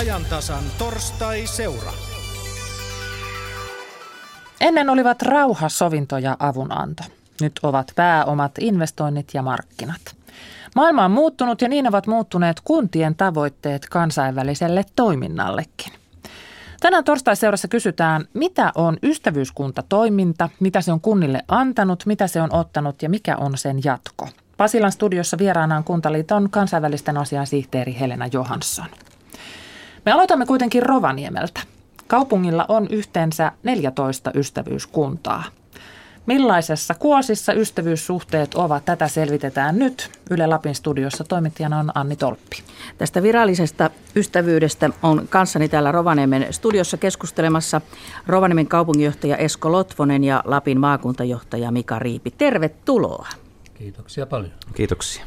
ajantasan torstai-seura. Ennen olivat rauha, sovinto ja avunanto. Nyt ovat pääomat, investoinnit ja markkinat. Maailma on muuttunut ja niin ovat muuttuneet kuntien tavoitteet kansainväliselle toiminnallekin. Tänään torstaiseurassa kysytään, mitä on ystävyyskuntatoiminta, mitä se on kunnille antanut, mitä se on ottanut ja mikä on sen jatko. Pasilan studiossa vieraana on Kuntaliiton kansainvälisten asian sihteeri Helena Johansson. Me aloitamme kuitenkin Rovaniemeltä. Kaupungilla on yhteensä 14 ystävyyskuntaa. Millaisessa kuosissa ystävyyssuhteet ovat, tätä selvitetään nyt. Yle Lapin studiossa toimittajana on Anni Tolppi. Tästä virallisesta ystävyydestä on kanssani täällä Rovaniemen studiossa keskustelemassa Rovaniemen kaupunginjohtaja Esko Lotvonen ja Lapin maakuntajohtaja Mika Riipi. Tervetuloa. Kiitoksia paljon. Kiitoksia.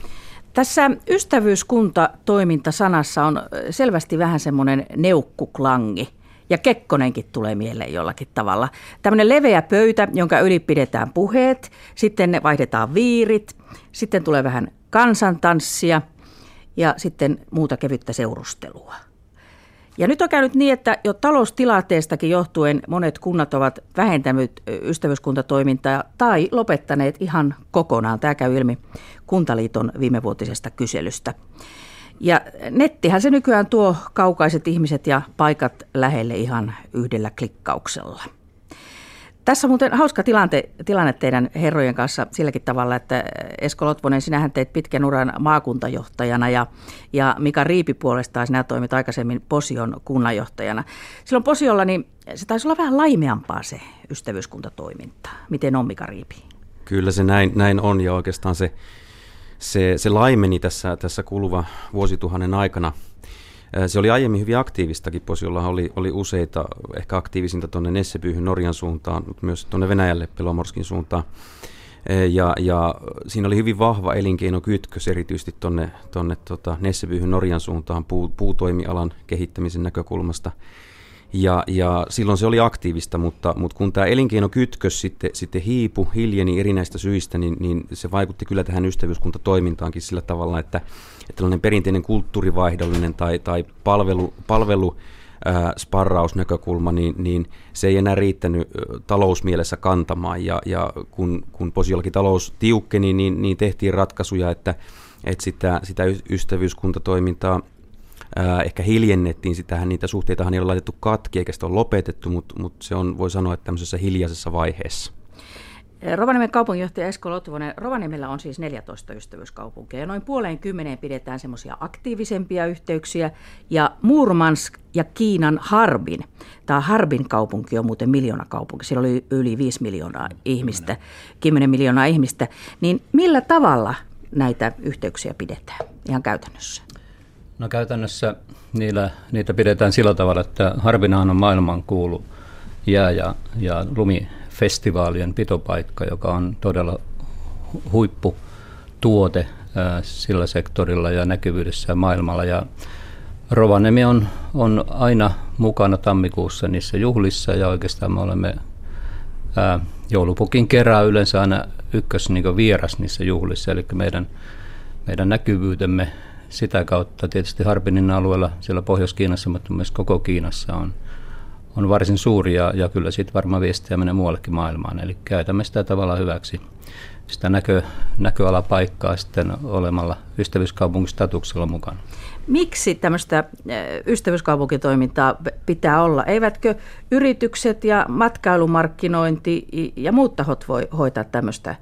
Tässä ystävyyskunta-toiminta-sanassa on selvästi vähän semmoinen neukkuklangi. Ja Kekkonenkin tulee mieleen jollakin tavalla. Tämmöinen leveä pöytä, jonka yli pidetään puheet, sitten ne vaihdetaan viirit, sitten tulee vähän kansantanssia ja sitten muuta kevyttä seurustelua. Ja nyt on käynyt niin, että jo taloustilanteestakin johtuen monet kunnat ovat vähentäneet ystävyyskuntatoimintaa tai lopettaneet ihan kokonaan. Tämä käy ilmi Kuntaliiton viimevuotisesta kyselystä. Ja nettihän se nykyään tuo kaukaiset ihmiset ja paikat lähelle ihan yhdellä klikkauksella. Tässä on muuten hauska tilante, tilanne teidän herrojen kanssa silläkin tavalla, että Esko Lotvonen, sinähän teit pitkän uran maakuntajohtajana ja, ja Mika Riipi puolestaan sinä toimit aikaisemmin Posion kunnanjohtajana. Silloin Posiolla niin se taisi olla vähän laimeampaa se ystävyyskuntatoiminta. Miten on Mika Riipi? Kyllä se näin, näin on ja oikeastaan se, se, se laimeni tässä, tässä kuluva vuosituhannen aikana – se oli aiemmin hyvin aktiivistakin, Posiolla oli, oli useita, ehkä aktiivisinta tuonne Nessepyyhyn Norjan suuntaan, mutta myös tuonne Venäjälle Pelomorskin suuntaan. Ja, ja siinä oli hyvin vahva elinkeinokytkös erityisesti tuonne tonne, tota Nessepyyhyn Norjan suuntaan puu, puutoimialan kehittämisen näkökulmasta. Ja, ja silloin se oli aktiivista, mutta, mutta kun tämä elinkeinokytkös sitten, sitten hiipu, hiljeni erinäistä syistä, niin, niin se vaikutti kyllä tähän ystävyyskuntatoimintaankin sillä tavalla, että, että tällainen perinteinen kulttuurivaihdollinen tai, tai palvelu, palvelu ää, sparrausnäkökulma, niin, niin se ei enää riittänyt talousmielessä kantamaan. Ja, ja kun, kun Posiollakin talous tiukkeni, niin, niin tehtiin ratkaisuja, että, että sitä, sitä ystävyyskuntatoimintaa ää, ehkä hiljennettiin, sitähän niitä suhteitahan ei ole laitettu katki eikä sitä ole lopetettu, mutta, mutta se on, voi sanoa, että tämmöisessä hiljaisessa vaiheessa. Rovaniemen kaupunginjohtaja Esko Lotvonen, Rovaniemellä on siis 14 ystävyyskaupunkia ja noin puoleen kymmeneen pidetään semmoisia aktiivisempia yhteyksiä. Ja Murmansk ja Kiinan Harbin, tämä Harbin kaupunki on muuten miljoona kaupunki, siellä oli yli 5 miljoonaa ihmistä, 10 miljoonaa ihmistä, niin millä tavalla näitä yhteyksiä pidetään ihan käytännössä? No käytännössä niillä, niitä pidetään sillä tavalla, että Harbinahan on maailman kuulu jää- ja, ja lumifestivaalien pitopaikka, joka on todella huipputuote sillä sektorilla ja näkyvyydessä maailmalla. Ja Rovaniemi on, on aina mukana tammikuussa niissä juhlissa ja oikeastaan me olemme ää, joulupukin kerran yleensä aina ykkös niin vieras niissä juhlissa, eli meidän, meidän näkyvyytemme sitä kautta tietysti Harbinin alueella siellä Pohjois-Kiinassa, mutta myös koko Kiinassa on, on varsin suuri ja, ja kyllä siitä varmaan viestiä menee muuallekin maailmaan. Eli käytämme sitä tavalla hyväksi sitä näkö, näköalapaikkaa sitten olemalla ystävyyskaupungistatuksella mukana. Miksi tämmöistä ystävyyskaupunkitoimintaa pitää olla? Eivätkö yritykset ja matkailumarkkinointi ja muut tahot voi hoitaa tämmöistä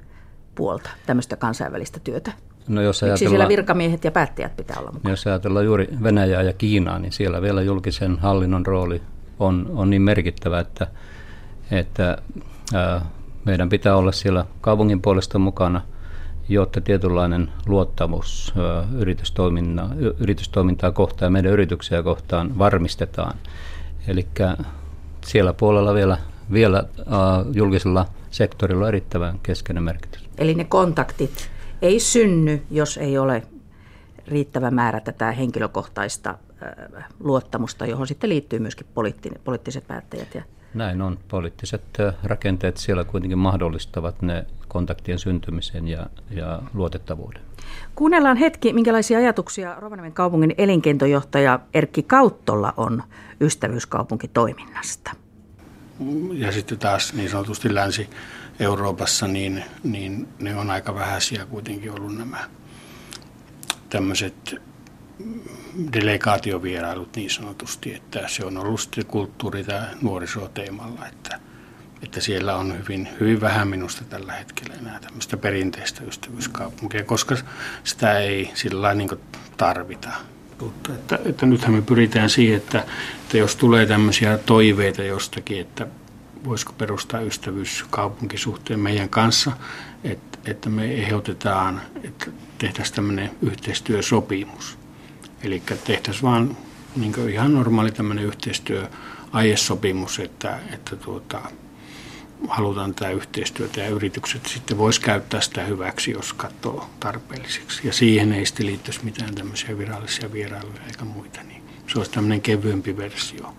puolta, tämmöistä kansainvälistä työtä? No jos Miksi siellä virkamiehet ja päättäjät pitää olla mukana? Jos ajatellaan juuri Venäjää ja Kiinaa, niin siellä vielä julkisen hallinnon rooli on, on niin merkittävä, että, että ää, meidän pitää olla siellä kaupungin puolesta mukana, jotta tietynlainen luottamus ää, yritystoimintaa kohtaan ja meidän yrityksiä kohtaan varmistetaan. Eli siellä puolella vielä, vielä ää, julkisella sektorilla on erittäin keskeinen merkitys. Eli ne kontaktit ei synny, jos ei ole riittävä määrä tätä henkilökohtaista luottamusta, johon sitten liittyy myöskin poliittiset päättäjät. Ja näin on. Poliittiset rakenteet siellä kuitenkin mahdollistavat ne kontaktien syntymisen ja, ja luotettavuuden. Kuunnellaan hetki, minkälaisia ajatuksia Rovaniemen kaupungin elinkentojohtaja Erkki Kauttolla on ystävyyskaupunkitoiminnasta. Ja sitten taas niin sanotusti Länsi-Euroopassa, niin, niin ne on aika vähäisiä kuitenkin ollut nämä tämmöiset delegaatiovierailut niin sanotusti, että se on ollut sitten kulttuuri- tai nuorisoteemalla, että, että siellä on hyvin, hyvin vähän minusta tällä hetkellä enää tämmöistä perinteistä ystävyyskaupunkia, koska sitä ei sillä lailla niin tarvita. Että, että nythän me pyritään siihen, että, että jos tulee tämmöisiä toiveita jostakin, että voisiko perustaa ystävyyskaupunkisuhteen meidän kanssa, että, että me ehdotetaan, että tehtäisiin tämmöinen yhteistyösopimus. Eli tehtäisiin vaan niin ihan normaali tämmöinen yhteistyö aiesopimus, että, että tuota, halutaan tämä yhteistyötä ja yritykset sitten vois käyttää sitä hyväksi, jos katsoo tarpeelliseksi. Ja siihen ei sitten liittyisi mitään tämmöisiä virallisia vierailuja eikä muita. Niin se olisi tämmöinen kevyempi versio,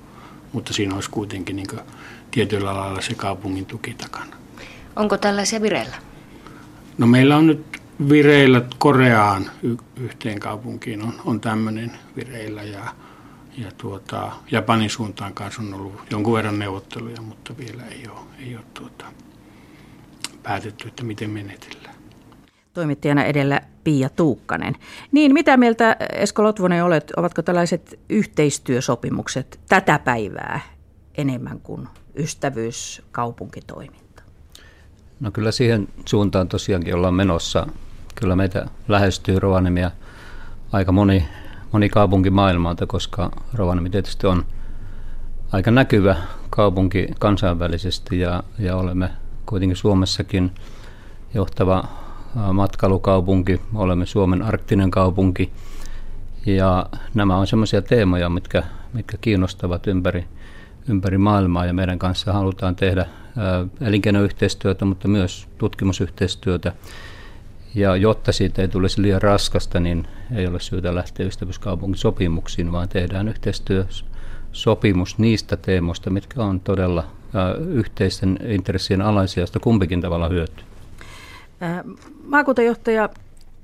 mutta siinä olisi kuitenkin niin tietyllä lailla se kaupungin tuki takana. Onko tällaisia vireillä? No meillä on nyt vireillä Koreaan yhteen kaupunkiin on, on tämmöinen vireillä ja, ja tuota, Japanin suuntaan kanssa on ollut jonkun verran neuvotteluja, mutta vielä ei ole, ei ole tuota, päätetty, että miten menetellään. Toimittajana edellä Pia Tuukkanen. Niin, mitä mieltä Esko Lotvonen olet, ovatko tällaiset yhteistyösopimukset tätä päivää enemmän kuin ystävyyskaupunkitoiminta? No kyllä siihen suuntaan tosiaankin ollaan menossa kyllä meitä lähestyy Rovaniemia aika moni, moni kaupunki maailmalta, koska Rovaniemi tietysti on aika näkyvä kaupunki kansainvälisesti ja, ja olemme kuitenkin Suomessakin johtava matkailukaupunki, olemme Suomen arktinen kaupunki. Ja nämä on sellaisia teemoja, mitkä, mitkä kiinnostavat ympäri, ympäri maailmaa ja meidän kanssa halutaan tehdä elinkeinoyhteistyötä, mutta myös tutkimusyhteistyötä ja jotta siitä ei tulisi liian raskasta, niin ei ole syytä lähteä sopimuksiin, vaan tehdään yhteistyösopimus niistä teemoista, mitkä on todella yhteisten intressien alaisia, joista kumpikin tavalla hyötyy. Maakuntajohtaja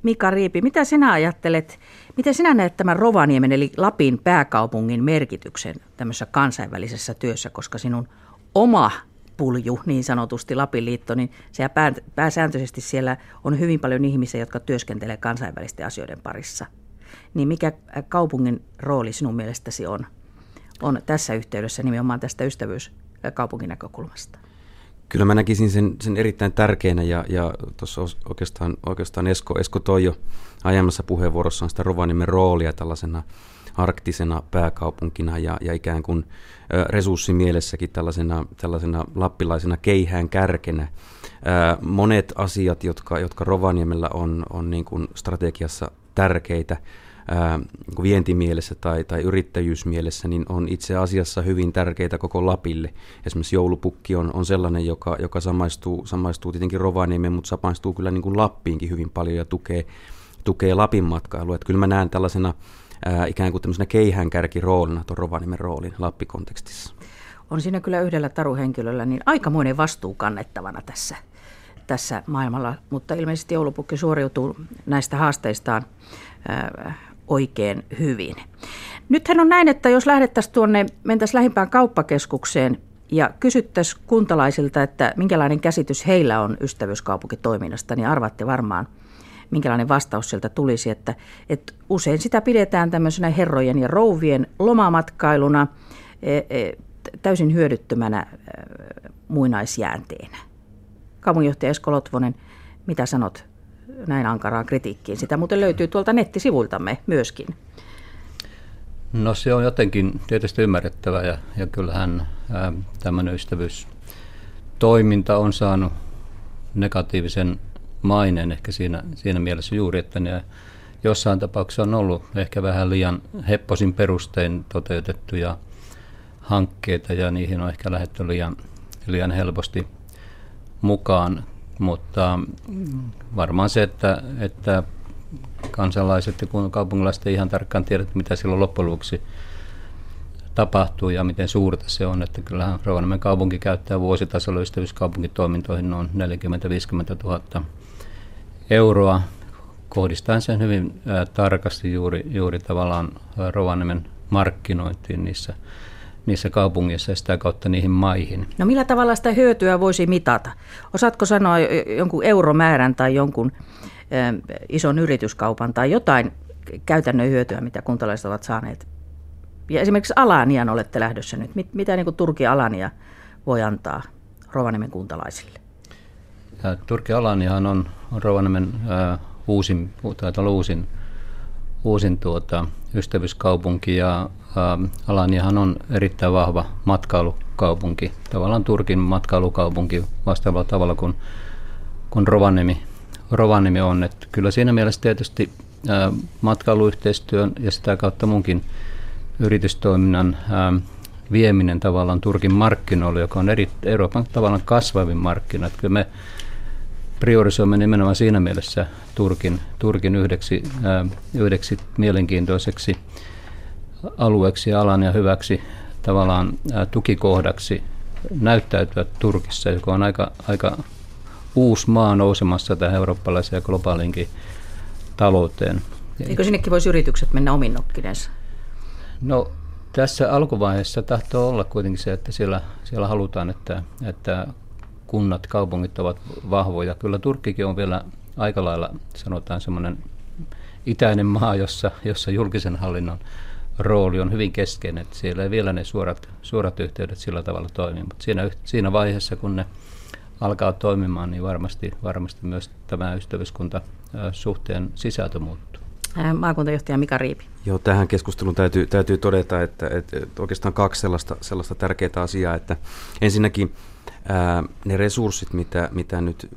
Mika Riipi, mitä sinä ajattelet, miten sinä näet tämän Rovaniemen eli Lapin pääkaupungin merkityksen tämmöisessä kansainvälisessä työssä, koska sinun oma pulju, niin sanotusti Lapin liitto, niin siellä pää, pääsääntöisesti siellä on hyvin paljon ihmisiä, jotka työskentelee kansainvälisten asioiden parissa. Niin mikä kaupungin rooli sinun mielestäsi on, on tässä yhteydessä nimenomaan tästä ystävyyskaupungin näkökulmasta? Kyllä mä näkisin sen, sen erittäin tärkeänä ja, ja tuossa oikeastaan, oikeastaan Esko, Esko toi jo aiemmassa puheenvuorossaan sitä Rovaniemen roolia tällaisena arktisena pääkaupunkina ja, ja ikään kuin resurssimielessäkin tällaisena, tällaisena lappilaisena keihään kärkenä. Monet asiat, jotka, jotka Rovaniemellä on, on niin kuin strategiassa tärkeitä, niin vientimielessä tai, tai yrittäjyysmielessä, niin on itse asiassa hyvin tärkeitä koko Lapille. Esimerkiksi joulupukki on, on sellainen, joka, joka samaistuu, samaistuu tietenkin Rovaniemeen, mutta samaistuu kyllä niin kuin Lappiinkin hyvin paljon ja tukee, tukee Lapin matkailua. Että kyllä mä näen tällaisena ää, ikään kuin tämmöisenä keihäänkärkiroolina tuon Rovaniemen roolin Lappikontekstissa. On siinä kyllä yhdellä taruhenkilöllä niin aikamoinen vastuu kannettavana tässä, tässä maailmalla, mutta ilmeisesti joulupukki suoriutuu näistä haasteistaan ää, oikein hyvin. Nythän on näin, että jos lähdettäisiin tuonne, mentäisiin lähimpään kauppakeskukseen ja kysyttäisiin kuntalaisilta, että minkälainen käsitys heillä on ystävyyskaupunkitoiminnasta, niin arvatte varmaan – minkälainen vastaus sieltä tulisi, että, että usein sitä pidetään tämmöisenä herrojen ja rouvien lomamatkailuna e, e, täysin hyödyttömänä e, muinaisjäänteenä. Kaupunginjohtaja Esko Lotvonen, mitä sanot näin ankaraan kritiikkiin? Sitä muuten löytyy tuolta nettisivuiltamme myöskin. No se on jotenkin tietysti ymmärrettävä ja, ja kyllähän ää, tämmöinen ystävyystoiminta on saanut negatiivisen maineen ehkä siinä, siinä mielessä juuri, että ne jossain tapauksessa on ollut ehkä vähän liian hepposin perustein toteutettuja hankkeita ja niihin on ehkä lähdetty liian, liian helposti mukaan, mutta varmaan se, että, että kansalaiset ja kaupungilaiset ei ihan tarkkaan tiedä, mitä silloin loppujen lopuksi tapahtuu ja miten suurta se on. Että kyllähän Rovaniemen kaupunki käyttää vuositasolla ystävyyskaupunkitoimintoihin noin 40-50 000 euroa kohdistaen sen hyvin ää, tarkasti juuri, juuri tavallaan Rovaniemen markkinointiin niissä, niissä kaupungeissa ja sitä kautta niihin maihin. No millä tavalla sitä hyötyä voisi mitata? Osaatko sanoa jonkun euromäärän tai jonkun ä, ison yrityskaupan tai jotain käytännön hyötyä, mitä kuntalaiset ovat saaneet? Ja esimerkiksi Alanian olette lähdössä nyt. Mit, mitä niin Turki Alania voi antaa Rovaniemen kuntalaisille? Ja Turki Alaniahan on, on Rovaniemen uusin, uusin, uusin tuota, ystävyyskaupunki ja ä, Alaniahan on erittäin vahva matkailukaupunki, tavallaan Turkin matkailukaupunki vastaavalla tavalla kuin, kuin Rovaniemi, Rovaniemi on. Että kyllä siinä mielessä tietysti ä, matkailuyhteistyön ja sitä kautta munkin yritystoiminnan ä, vieminen tavallaan Turkin markkinoille, joka on eri, Euroopan tavallaan kasvavin markkina. Että kyllä me priorisoimme nimenomaan siinä mielessä Turkin, Turkin yhdeksi, ää, yhdeksi mielenkiintoiseksi alueeksi ja alan ja hyväksi tavallaan ää, tukikohdaksi näyttäytyä Turkissa, joka on aika, aika uusi maa nousemassa tähän eurooppalaiseen ja globaalinkin talouteen. Eikö sinnekin voisi yritykset mennä omin nokkinensa? No tässä alkuvaiheessa tahtoo olla kuitenkin se, että siellä, siellä halutaan, että, että kunnat, kaupungit ovat vahvoja. Kyllä Turkkikin on vielä aika lailla, sanotaan semmoinen itäinen maa, jossa, jossa julkisen hallinnon rooli on hyvin keskeinen. Että siellä ei vielä ne suorat, suorat yhteydet sillä tavalla toimi, mutta siinä, siinä vaiheessa, kun ne alkaa toimimaan, niin varmasti, varmasti myös tämä ystävyskunta suhteen sisältö muuttuu. Maakuntajohtaja Mika Riipi. Joo, tähän keskusteluun täytyy, täytyy todeta, että, että, että oikeastaan kaksi sellaista, sellaista tärkeää asiaa, että ensinnäkin ää, ne resurssit, mitä, mitä nyt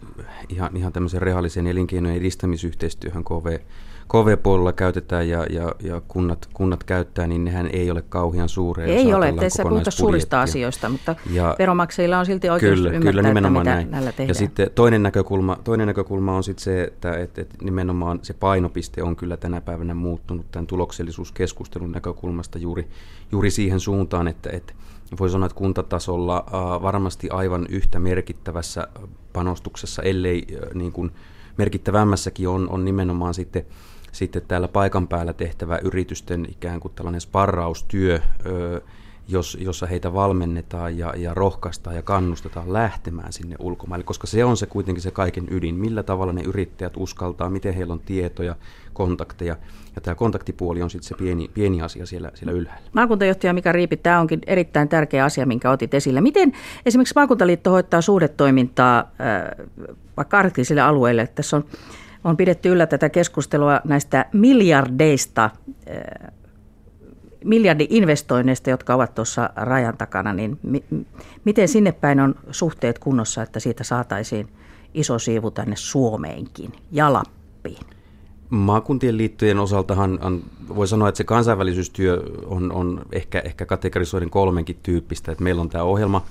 ihan, ihan tämmöisen rehallisen elinkeinojen edistämisyhteistyöhön KV, KV-puolella käytetään ja, ja, ja kunnat, kunnat käyttää, niin nehän ei ole kauhean suuria. Ei ole, tässä puhuta suurista asioista, mutta ja veromaksajilla on silti oikeus kyllä, ymmärtää, kyllä, nimenomaan että näin. mitä näillä tehdään. Ja sitten toinen näkökulma, toinen näkökulma on sitten se, että, että, että nimenomaan se painopiste on kyllä tänä päivänä muuttunut tämän tuloksellisuuskeskustelun näkökulmasta juuri, juuri siihen suuntaan, että, että voi sanoa, että kuntatasolla varmasti aivan yhtä merkittävässä panostuksessa, ellei niin kuin merkittävämmässäkin on, on nimenomaan sitten, sitten täällä paikan päällä tehtävä yritysten ikään kuin tällainen sparraustyö, jos, jossa heitä valmennetaan ja, ja rohkaistaan ja kannustetaan lähtemään sinne ulkomaille, koska se on se kuitenkin se kaiken ydin, millä tavalla ne yrittäjät uskaltaa, miten heillä on tietoja, kontakteja, ja tämä kontaktipuoli on sitten se pieni, pieni asia siellä, siellä ylhäällä. Maakuntajohtaja Mika Riipi, tämä onkin erittäin tärkeä asia, minkä otit esille. Miten esimerkiksi maakuntaliitto hoitaa suhdetoimintaa äh, vaikka arktisille alueille? Tässä on, on pidetty yllä tätä keskustelua näistä miljardeista äh, miljardi-investoinneista, jotka ovat tuossa rajan takana, niin mi- miten sinne päin on suhteet kunnossa, että siitä saataisiin iso siivu tänne Suomeenkin ja Lappiin? Maakuntien liittojen osaltahan on, voi sanoa, että se kansainvälisyystyö on, on ehkä, ehkä kategorisoiden kolmenkin tyyppistä. Että meillä on tämä ohjelma,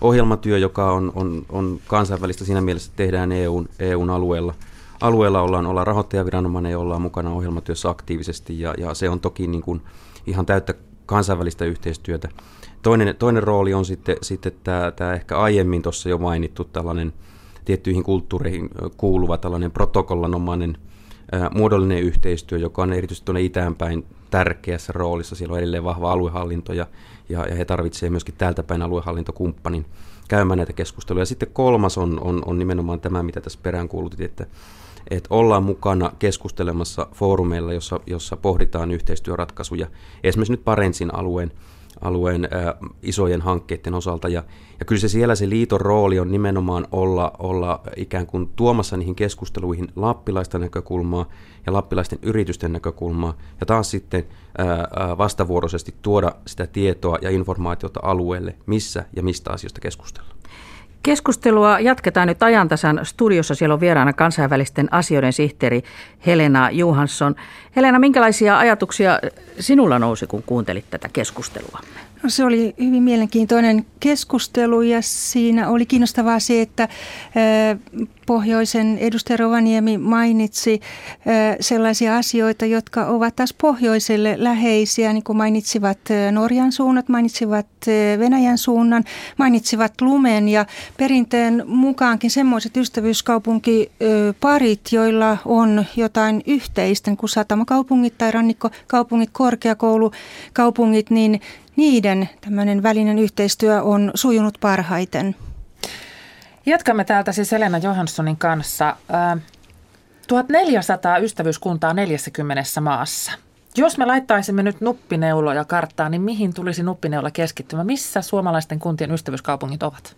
ohjelmatyö, joka on, on, on kansainvälistä siinä mielessä, että tehdään EUn, EUn alueella. Alueella ollaan, ollaan rahoittajaviranomainen ja ollaan mukana ohjelmatyössä aktiivisesti ja, ja se on toki niin kuin ihan täyttä kansainvälistä yhteistyötä. Toinen, toinen rooli on sitten, sitten tämä, tämä ehkä aiemmin tuossa jo mainittu tällainen tiettyihin kulttuureihin kuuluva tällainen protokollanomainen muodollinen yhteistyö, joka on erityisesti tuonne itäänpäin tärkeässä roolissa. Siellä on edelleen vahva aluehallinto ja, ja, ja he tarvitsevat myöskin täältä päin aluehallintokumppanin käymään näitä keskusteluja. Ja sitten kolmas on, on, on nimenomaan tämä, mitä tässä peräänkuulutit, että, että ollaan mukana keskustelemassa foorumeilla, jossa, jossa pohditaan yhteistyöratkaisuja. Esimerkiksi nyt Parensin alueen alueen ä, isojen hankkeiden osalta. Ja, ja kyllä se siellä se liiton rooli on nimenomaan olla, olla ikään kuin tuomassa niihin keskusteluihin lappilaista näkökulmaa ja lappilaisten yritysten näkökulmaa. Ja taas sitten ä, ä, vastavuoroisesti tuoda sitä tietoa ja informaatiota alueelle, missä ja mistä asioista keskustellaan. Keskustelua jatketaan nyt ajantasan studiossa. Siellä on vieraana kansainvälisten asioiden sihteeri Helena Johansson. Helena, minkälaisia ajatuksia sinulla nousi, kun kuuntelit tätä keskustelua? No, se oli hyvin mielenkiintoinen keskustelu ja siinä oli kiinnostavaa se, että pohjoisen edustaja Rovaniemi mainitsi sellaisia asioita, jotka ovat taas pohjoiselle läheisiä, niin kuin mainitsivat Norjan suunnat, mainitsivat Venäjän suunnan, mainitsivat lumen ja perinteen mukaankin semmoiset ystävyyskaupunkiparit, joilla on jotain yhteistä, niin kuin satamakaupungit tai rannikkokaupungit, korkeakoulukaupungit, niin niiden tämmöinen välinen yhteistyö on sujunut parhaiten. Jatkamme täältä siis Elena Johanssonin kanssa. 1400 ystävyyskuntaa 40 maassa. Jos me laittaisimme nyt nuppineuloja karttaan, niin mihin tulisi nuppineula keskittymä? Missä suomalaisten kuntien ystävyyskaupungit ovat?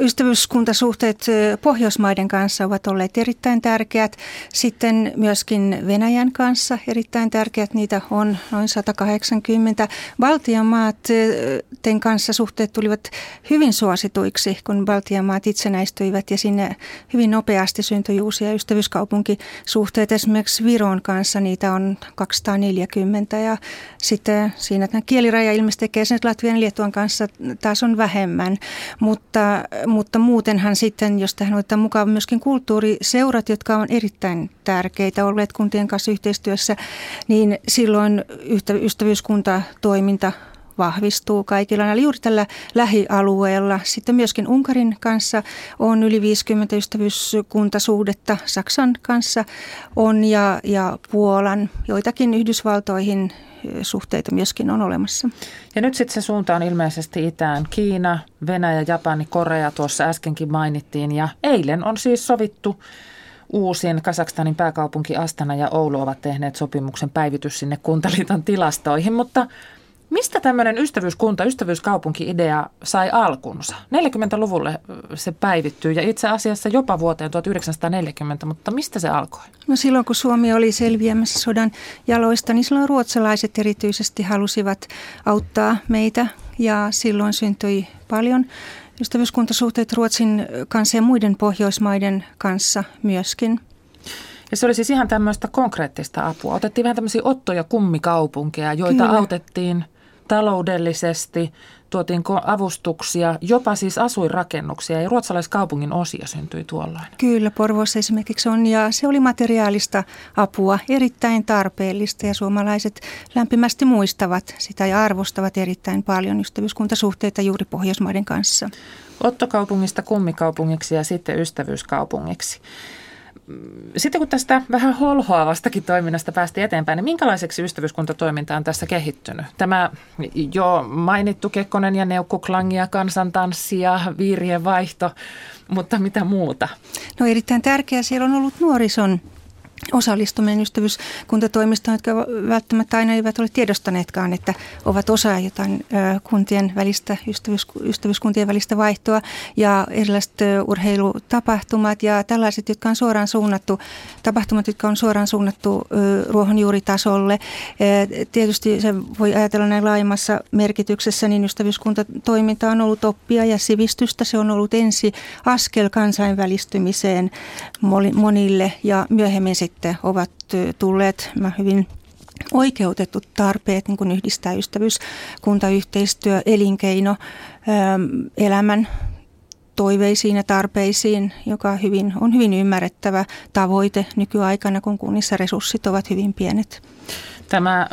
Ystävyyskuntasuhteet Pohjoismaiden kanssa ovat olleet erittäin tärkeät. Sitten myöskin Venäjän kanssa erittäin tärkeät. Niitä on noin 180. Baltian maiden kanssa suhteet tulivat hyvin suosituiksi, kun Baltian maat itsenäistyivät ja sinne hyvin nopeasti syntyi uusia ystävyyskaupunkisuhteita. Esimerkiksi Viron kanssa niitä on 240 ja sitten siinä kieliraja ilmeisesti tekee sen, Latvian ja Liettuan kanssa taas on vähemmän. Mutta mutta, mutta muutenhan sitten, jos tähän otetaan mukaan myöskin kulttuuriseurat, jotka on erittäin tärkeitä olleet kuntien kanssa yhteistyössä, niin silloin ystävyyskuntatoiminta vahvistuu kaikilla näillä juuri tällä lähialueella. Sitten myöskin Unkarin kanssa on yli 50 ystävyyskuntasuhdetta, Saksan kanssa on ja, ja Puolan, joitakin Yhdysvaltoihin suhteita myöskin on olemassa. Ja nyt sitten se suunta on ilmeisesti itään. Kiina, Venäjä, Japani, Korea tuossa äskenkin mainittiin ja eilen on siis sovittu uusin Kasakstanin pääkaupunki Astana ja Oulu ovat tehneet sopimuksen päivitys sinne Kuntaliiton tilastoihin, mutta Mistä tämmöinen ystävyyskunta, ystävyyskaupunki-idea sai alkunsa? 40-luvulle se päivittyy ja itse asiassa jopa vuoteen 1940, mutta mistä se alkoi? No silloin kun Suomi oli selviämässä sodan jaloista, niin silloin ruotsalaiset erityisesti halusivat auttaa meitä ja silloin syntyi paljon ystävyyskuntasuhteet Ruotsin kanssa ja muiden Pohjoismaiden kanssa myöskin. Ja se oli siis ihan tämmöistä konkreettista apua. Otettiin vähän tämmöisiä otto- ja kummikaupunkeja, joita Kyllä. autettiin – taloudellisesti, tuotiin avustuksia, jopa siis asuinrakennuksia ja ruotsalaiskaupungin osia syntyi tuolloin. Kyllä, Porvoossa esimerkiksi on ja se oli materiaalista apua, erittäin tarpeellista ja suomalaiset lämpimästi muistavat sitä ja arvostavat erittäin paljon ystävyyskuntasuhteita juuri Pohjoismaiden kanssa. Ottokaupungista kummikaupungiksi ja sitten ystävyyskaupungiksi. Sitten kun tästä vähän holhoavastakin toiminnasta päästi eteenpäin, niin minkälaiseksi ystävyyskuntatoiminta on tässä kehittynyt? Tämä jo mainittu Kekkonen ja Neukkuklangi ja kansantanssi ja viirien vaihto, mutta mitä muuta? No erittäin tärkeää siellä on ollut nuorison osallistuminen ystävyyskuntatoimistoon, jotka välttämättä aina eivät ole tiedostaneetkaan, että ovat osa jotain kuntien välistä, ystävyys, ystävyyskuntien välistä vaihtoa ja erilaiset urheilutapahtumat ja tällaiset, jotka on suoraan suunnattu, tapahtumat, jotka on suoraan suunnattu ruohonjuuritasolle. Tietysti se voi ajatella näin laajemmassa merkityksessä, niin ystävyyskuntatoiminta on ollut oppia ja sivistystä. Se on ollut ensi askel kansainvälistymiseen monille ja myöhemmin sitten sitten ovat tulleet hyvin oikeutetut tarpeet niin kuin yhdistää ystävyys, kuntayhteistyö, elinkeino, elämän toiveisiin ja tarpeisiin, joka hyvin, on hyvin ymmärrettävä tavoite nykyaikana, kun kunnissa resurssit ovat hyvin pienet. Tämä,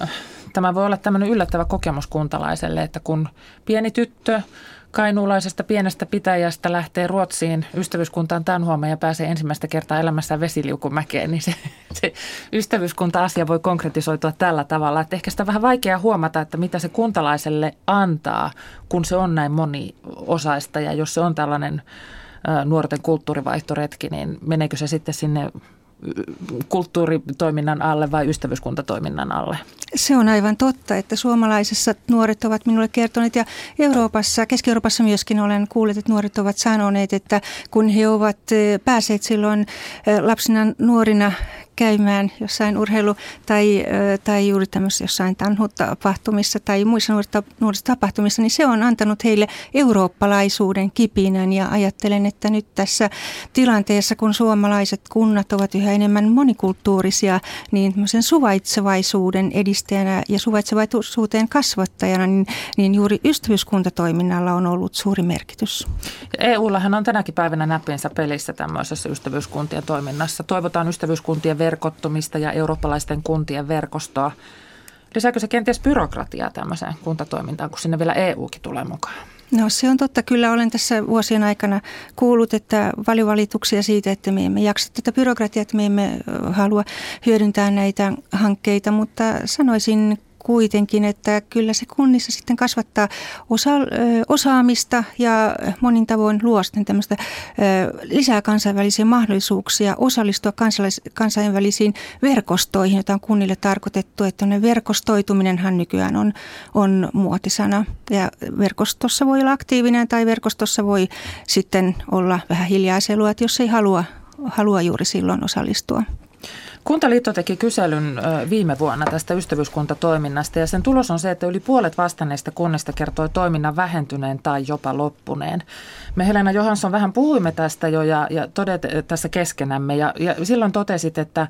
tämä voi olla tämmöinen yllättävä kokemus kuntalaiselle, että kun pieni tyttö kainuulaisesta pienestä pitäjästä lähtee Ruotsiin ystävyyskuntaan Tanhuomaan ja pääsee ensimmäistä kertaa elämässä vesiliukumäkeen, niin se, se ystävyyskunta-asia voi konkretisoitua tällä tavalla. Että ehkä sitä vähän vaikea huomata, että mitä se kuntalaiselle antaa, kun se on näin moniosaista ja jos se on tällainen nuorten kulttuurivaihtoretki, niin meneekö se sitten sinne kulttuuritoiminnan alle vai ystävyyskuntatoiminnan alle? Se on aivan totta, että suomalaisessa nuoret ovat minulle kertoneet ja Euroopassa, Keski-Euroopassa myöskin olen kuullut, että nuoret ovat sanoneet, että kun he ovat eh, päässeet silloin eh, lapsina nuorina käymään jossain urheilu- tai, tai juuri tämmöisessä jossain tanhutapahtumissa tai muissa nuorissa tapahtumissa, niin se on antanut heille eurooppalaisuuden kipinän ja ajattelen, että nyt tässä tilanteessa, kun suomalaiset kunnat ovat yhä enemmän monikulttuurisia, niin suvaitsevaisuuden edistäjänä ja suvaitsevaisuuteen kasvattajana, niin, niin juuri ystävyyskuntatoiminnalla on ollut suuri merkitys. EUllahan on tänäkin päivänä näppiensä pelissä tämmöisessä ystävyyskuntien toiminnassa. Toivotaan ystävyyskuntien verkottumista ja eurooppalaisten kuntien verkostoa. Lisääkö se kenties byrokratiaa tämmöiseen kuntatoimintaan, kun sinne vielä EUkin tulee mukaan? No se on totta. Kyllä olen tässä vuosien aikana kuullut, että paljon valituksia siitä, että me emme jaksa tätä byrokratiaa, että me emme halua hyödyntää näitä hankkeita, mutta sanoisin kuitenkin, että kyllä se kunnissa sitten kasvattaa osa, osaamista ja monin tavoin luo sitten tämmöistä lisää kansainvälisiä mahdollisuuksia osallistua kansainvälisiin verkostoihin, joita on kunnille tarkoitettu, että ne verkostoituminenhan nykyään on, on muotisana ja verkostossa voi olla aktiivinen tai verkostossa voi sitten olla vähän hiljaiselua, että jos ei halua, halua juuri silloin osallistua. Kuntaliitto teki kyselyn viime vuonna tästä ystävyyskuntatoiminnasta ja sen tulos on se, että yli puolet vastanneista kunnista kertoi toiminnan vähentyneen tai jopa loppuneen. Me Helena Johansson vähän puhuimme tästä jo ja, ja todet, tässä keskenämme ja, ja silloin totesit, että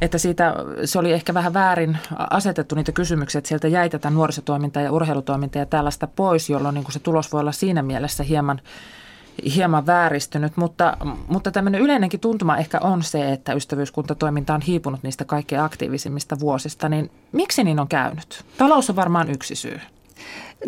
että siitä se oli ehkä vähän väärin asetettu niitä kysymyksiä, että sieltä jäi tätä nuorisotoimintaa ja urheilutoimintaa ja tällaista pois, jolloin niin se tulos voi olla siinä mielessä hieman hieman vääristynyt, mutta, mutta tämmöinen yleinenkin tuntuma ehkä on se, että ystävyyskuntatoiminta on hiipunut niistä kaikkein aktiivisimmista vuosista, niin miksi niin on käynyt? Talous on varmaan yksi syy.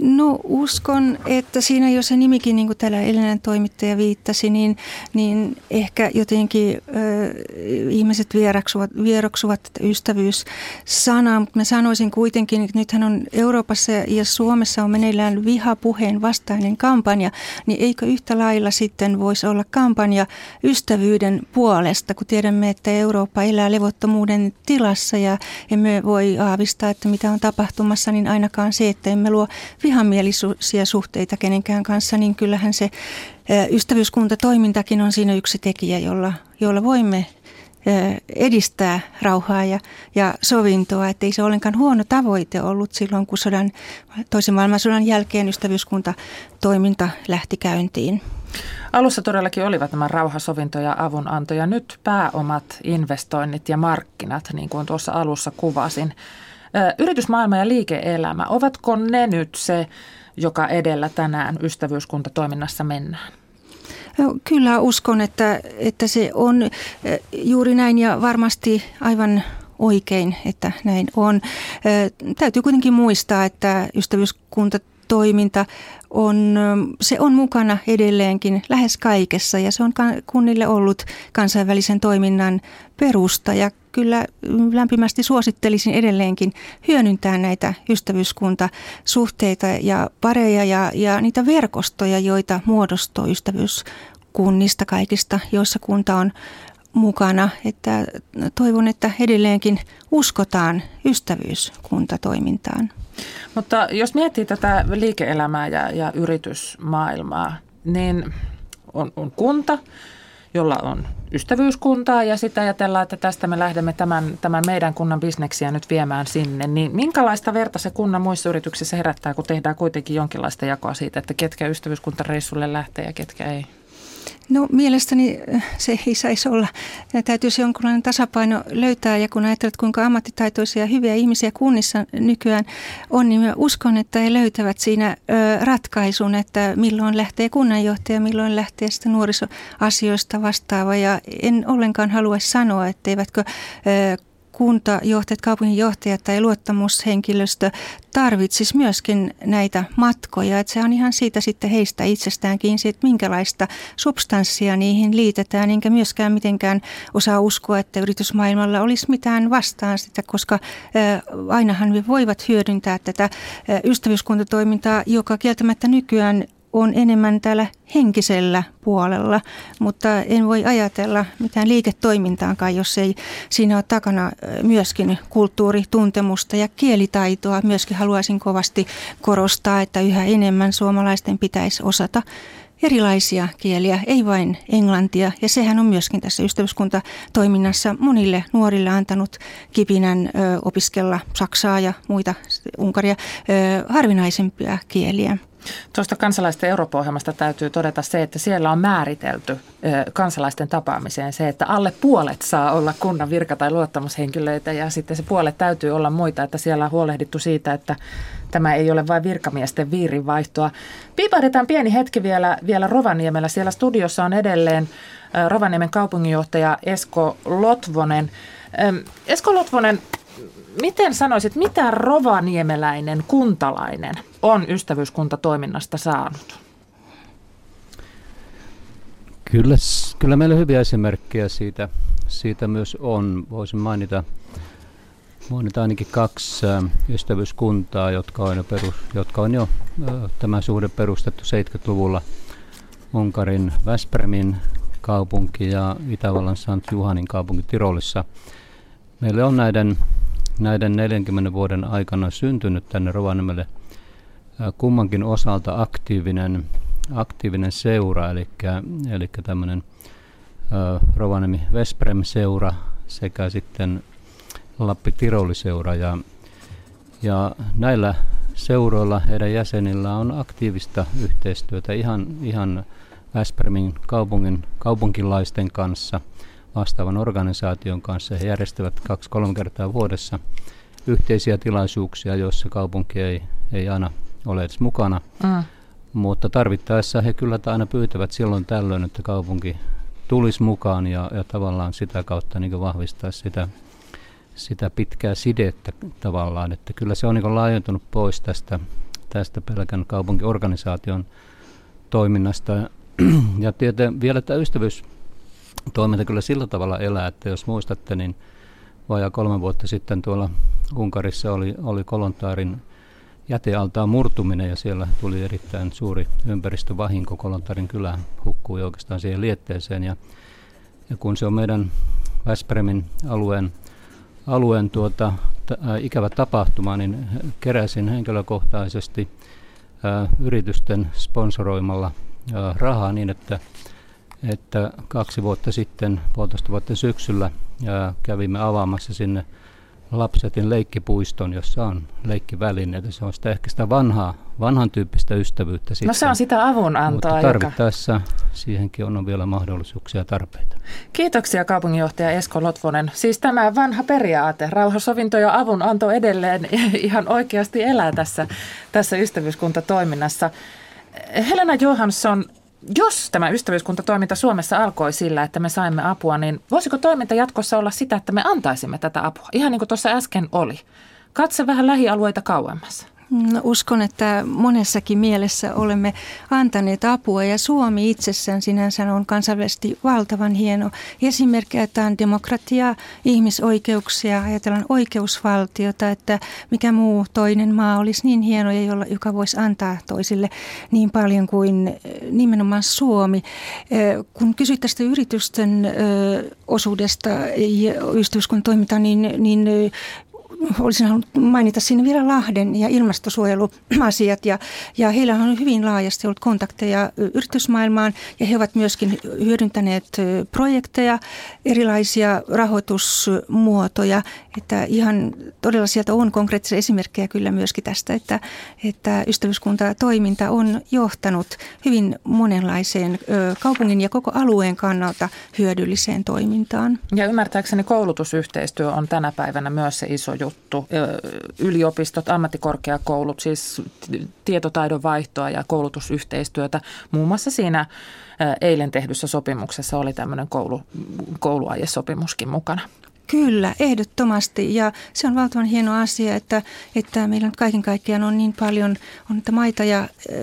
No uskon, että siinä jo se nimikin, niin kuin täällä edellinen toimittaja viittasi, niin, niin ehkä jotenkin ö, ihmiset vieroksuvat, vieroksuvat tätä ystävyyssanaa, mutta mä sanoisin kuitenkin, että nythän on Euroopassa ja Suomessa on meneillään vihapuheen vastainen kampanja, niin eikö yhtä lailla sitten voisi olla kampanja ystävyyden puolesta, kun tiedämme, että Eurooppa elää levottomuuden tilassa ja emme voi aavistaa, että mitä on tapahtumassa, niin ainakaan se, että emme luo vihamielisiä suhteita kenenkään kanssa, niin kyllähän se ystävyyskuntatoimintakin on siinä yksi tekijä, jolla, jolla voimme edistää rauhaa ja, ja sovintoa, että ei se ollenkaan huono tavoite ollut silloin, kun sodan, toisen maailmansodan jälkeen ystävyyskuntatoiminta lähti käyntiin. Alussa todellakin olivat nämä rauhasovinto ja avunanto ja nyt pääomat investoinnit ja markkinat, niin kuin tuossa alussa kuvasin. Yritysmaailma ja liike-elämä, ovatko ne nyt se, joka edellä tänään ystävyyskuntatoiminnassa mennään? No, kyllä uskon, että, että se on juuri näin ja varmasti aivan oikein, että näin on. Täytyy kuitenkin muistaa, että ystävyyskunta toiminta on, se on mukana edelleenkin lähes kaikessa ja se on kunnille ollut kansainvälisen toiminnan perusta ja kyllä lämpimästi suosittelisin edelleenkin hyödyntää näitä ystävyyskuntasuhteita ja pareja ja, ja niitä verkostoja, joita muodostuu ystävyyskunnista kaikista, joissa kunta on mukana. Että toivon, että edelleenkin uskotaan ystävyyskuntatoimintaan. Mutta jos miettii tätä liike-elämää ja, ja yritysmaailmaa, niin on, on kunta, jolla on ystävyyskuntaa ja sitten ajatellaan, että tästä me lähdemme tämän, tämän meidän kunnan bisneksiä nyt viemään sinne. Niin minkälaista verta se kunnan muissa yrityksissä herättää, kun tehdään kuitenkin jonkinlaista jakoa siitä, että ketkä ystävyyskuntareissulle lähtee ja ketkä ei? No mielestäni äh, se ei saisi olla. Täytyisi jonkunlainen tasapaino löytää ja kun ajattelet kuinka ammattitaitoisia ja hyviä ihmisiä kunnissa nykyään on, niin uskon, että he löytävät siinä ratkaisun, että milloin lähtee kunnanjohtaja, milloin lähtee sitä nuorisoasioista vastaava ja en ollenkaan halua sanoa, etteivätkö kuntajohtajat, kaupunginjohtajat tai luottamushenkilöstö tarvitsisi myöskin näitä matkoja. Että se on ihan siitä sitten heistä itsestään kiinni, että minkälaista substanssia niihin liitetään, enkä myöskään mitenkään osaa uskoa, että yritysmaailmalla olisi mitään vastaan sitä, koska ainahan me voivat hyödyntää tätä ystävyyskuntatoimintaa, joka kieltämättä nykyään on enemmän täällä henkisellä puolella, mutta en voi ajatella mitään liiketoimintaankaan, jos ei siinä ole takana myöskin kulttuurituntemusta ja kielitaitoa. Myöskin haluaisin kovasti korostaa, että yhä enemmän suomalaisten pitäisi osata erilaisia kieliä, ei vain englantia. Ja sehän on myöskin tässä ystävyyskuntatoiminnassa monille nuorille antanut kipinän opiskella saksaa ja muita Unkaria, harvinaisempia kieliä. Tuosta kansalaisten Eurooppa-ohjelmasta täytyy todeta se, että siellä on määritelty kansalaisten tapaamiseen se, että alle puolet saa olla kunnan virka- tai luottamushenkilöitä ja sitten se puolet täytyy olla muita, että siellä on huolehdittu siitä, että tämä ei ole vain virkamiesten viirinvaihtoa. Piipahdetaan pieni hetki vielä, vielä Rovaniemellä. Siellä studiossa on edelleen Rovaniemen kaupunginjohtaja Esko Lotvonen. Esko Lotvonen, miten sanoisit, mitä rovaniemeläinen kuntalainen on ystävyyskuntatoiminnasta saanut? Kyllä, kyllä meillä hyviä esimerkkejä siitä, siitä myös on. Voisin mainita, mainita ainakin kaksi ystävyyskuntaa, jotka on jo, perus, jotka on jo tämä suhde perustettu 70-luvulla. Unkarin Väspremin kaupunki ja Itävallan St. Juhanin kaupunki Tirolissa. Meille on näiden näiden 40 vuoden aikana syntynyt tänne Rovaniemelle kummankin osalta aktiivinen, aktiivinen seura, eli, eli tämmöinen Rovaniemi Vesprem-seura sekä sitten Lappi Tiroli-seura. Ja, ja näillä seuroilla, heidän jäsenillä on aktiivista yhteistyötä ihan, ihan Vespremin kaupungin, kaupunkilaisten kanssa – vastaavan organisaation kanssa. He järjestävät kaksi-kolme kertaa vuodessa yhteisiä tilaisuuksia, joissa kaupunki ei, ei aina ole edes mukana. Mm. Mutta tarvittaessa he kyllä aina pyytävät silloin tällöin, että kaupunki tulisi mukaan ja, ja tavallaan sitä kautta niin vahvistaa sitä, sitä pitkää sidettä tavallaan. Että kyllä se on niin laajentunut pois tästä, tästä pelkän kaupunkiorganisaation toiminnasta. Ja tietenkin vielä tämä ystävyys toiminta kyllä sillä tavalla elää, että jos muistatte, niin vajaa kolme vuotta sitten tuolla Unkarissa oli, oli Kolontaarin jätealtaan murtuminen ja siellä tuli erittäin suuri ympäristövahinko. Kolontaarin kylä hukkui oikeastaan siihen lietteeseen ja, ja kun se on meidän Väspremin alueen, alueen tuota, t- ikävä tapahtuma, niin keräsin henkilökohtaisesti äh, yritysten sponsoroimalla äh, rahaa niin, että että kaksi vuotta sitten, puolitoista vuotta syksyllä, kävimme avaamassa sinne Lapsetin leikkipuiston, jossa on leikkivälineitä. Se on sitä ehkä sitä vanhaa, vanhan tyyppistä ystävyyttä. Sitten. No se on sitä avunantoa. Mutta tarvittaessa joka... siihenkin on vielä mahdollisuuksia ja tarpeita. Kiitoksia kaupunginjohtaja Esko Lotvonen. Siis tämä vanha periaate, rauhasovinto ja avunanto edelleen ihan oikeasti elää tässä, tässä ystävyyskuntatoiminnassa. Helena Johansson, jos tämä ystävyyskuntatoiminta Suomessa alkoi sillä, että me saimme apua, niin voisiko toiminta jatkossa olla sitä, että me antaisimme tätä apua? Ihan niin kuin tuossa äsken oli. Katse vähän lähialueita kauemmas. No, uskon, että monessakin mielessä olemme antaneet apua ja Suomi itsessään sinänsä on kansainvälisesti valtavan hieno esimerkki, on demokratiaa, ihmisoikeuksia, ajatellaan oikeusvaltiota, että mikä muu toinen maa olisi niin hieno ja jolla, joka voisi antaa toisille niin paljon kuin eh, nimenomaan Suomi. Eh, kun kysyt tästä yritysten eh, osuudesta ja ystävyyskunnan toiminta, niin, niin olisin halunnut mainita siinä vielä Lahden ja ilmastosuojeluasiat. Ja, ja heillä on hyvin laajasti ollut kontakteja yritysmaailmaan ja he ovat myöskin hyödyntäneet projekteja, erilaisia rahoitusmuotoja. Että ihan todella sieltä on konkreettisia esimerkkejä kyllä myöskin tästä, että, että ystävyyskuntatoiminta on johtanut hyvin monenlaiseen kaupungin ja koko alueen kannalta hyödylliseen toimintaan. Ja ymmärtääkseni koulutusyhteistyö on tänä päivänä myös se iso juttu haluttu. Yliopistot, ammattikorkeakoulut, siis tietotaidon vaihtoa ja koulutusyhteistyötä. Muun muassa siinä eilen tehdyssä sopimuksessa oli tämmöinen koulu, kouluaiesopimuskin mukana. Kyllä, ehdottomasti. Ja se on valtavan hieno asia, että, että meillä nyt kaiken kaikkiaan on niin paljon on että maita ja ö,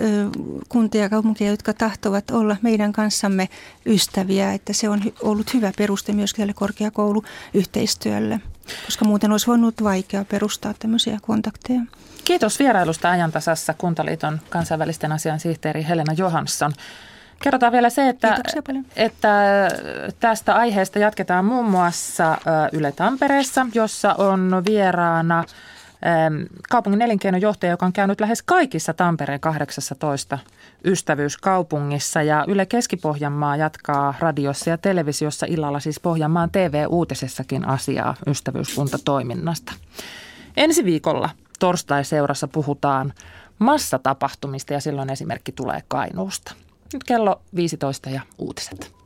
kuntia ja kaupunkia, jotka tahtovat olla meidän kanssamme ystäviä. Että se on ollut hyvä peruste myös tälle korkeakouluyhteistyölle, koska muuten olisi voinut vaikea perustaa tämmöisiä kontakteja. Kiitos vierailusta ajantasassa Kuntaliiton kansainvälisten asian sihteeri Helena Johansson. Kerrotaan vielä se, että, että tästä aiheesta jatketaan muun muassa Yle Tampereessa, jossa on vieraana kaupungin elinkeinojohtaja, joka on käynyt lähes kaikissa Tampereen 18 ystävyyskaupungissa. Ja Yle Keski-Pohjanmaa jatkaa radiossa ja televisiossa illalla siis Pohjanmaan TV-uutisessakin asiaa ystävyyskuntatoiminnasta. Ensi viikolla torstai-seurassa puhutaan massatapahtumista ja silloin esimerkki tulee Kainuusta. Nyt kello 15 ja uutiset.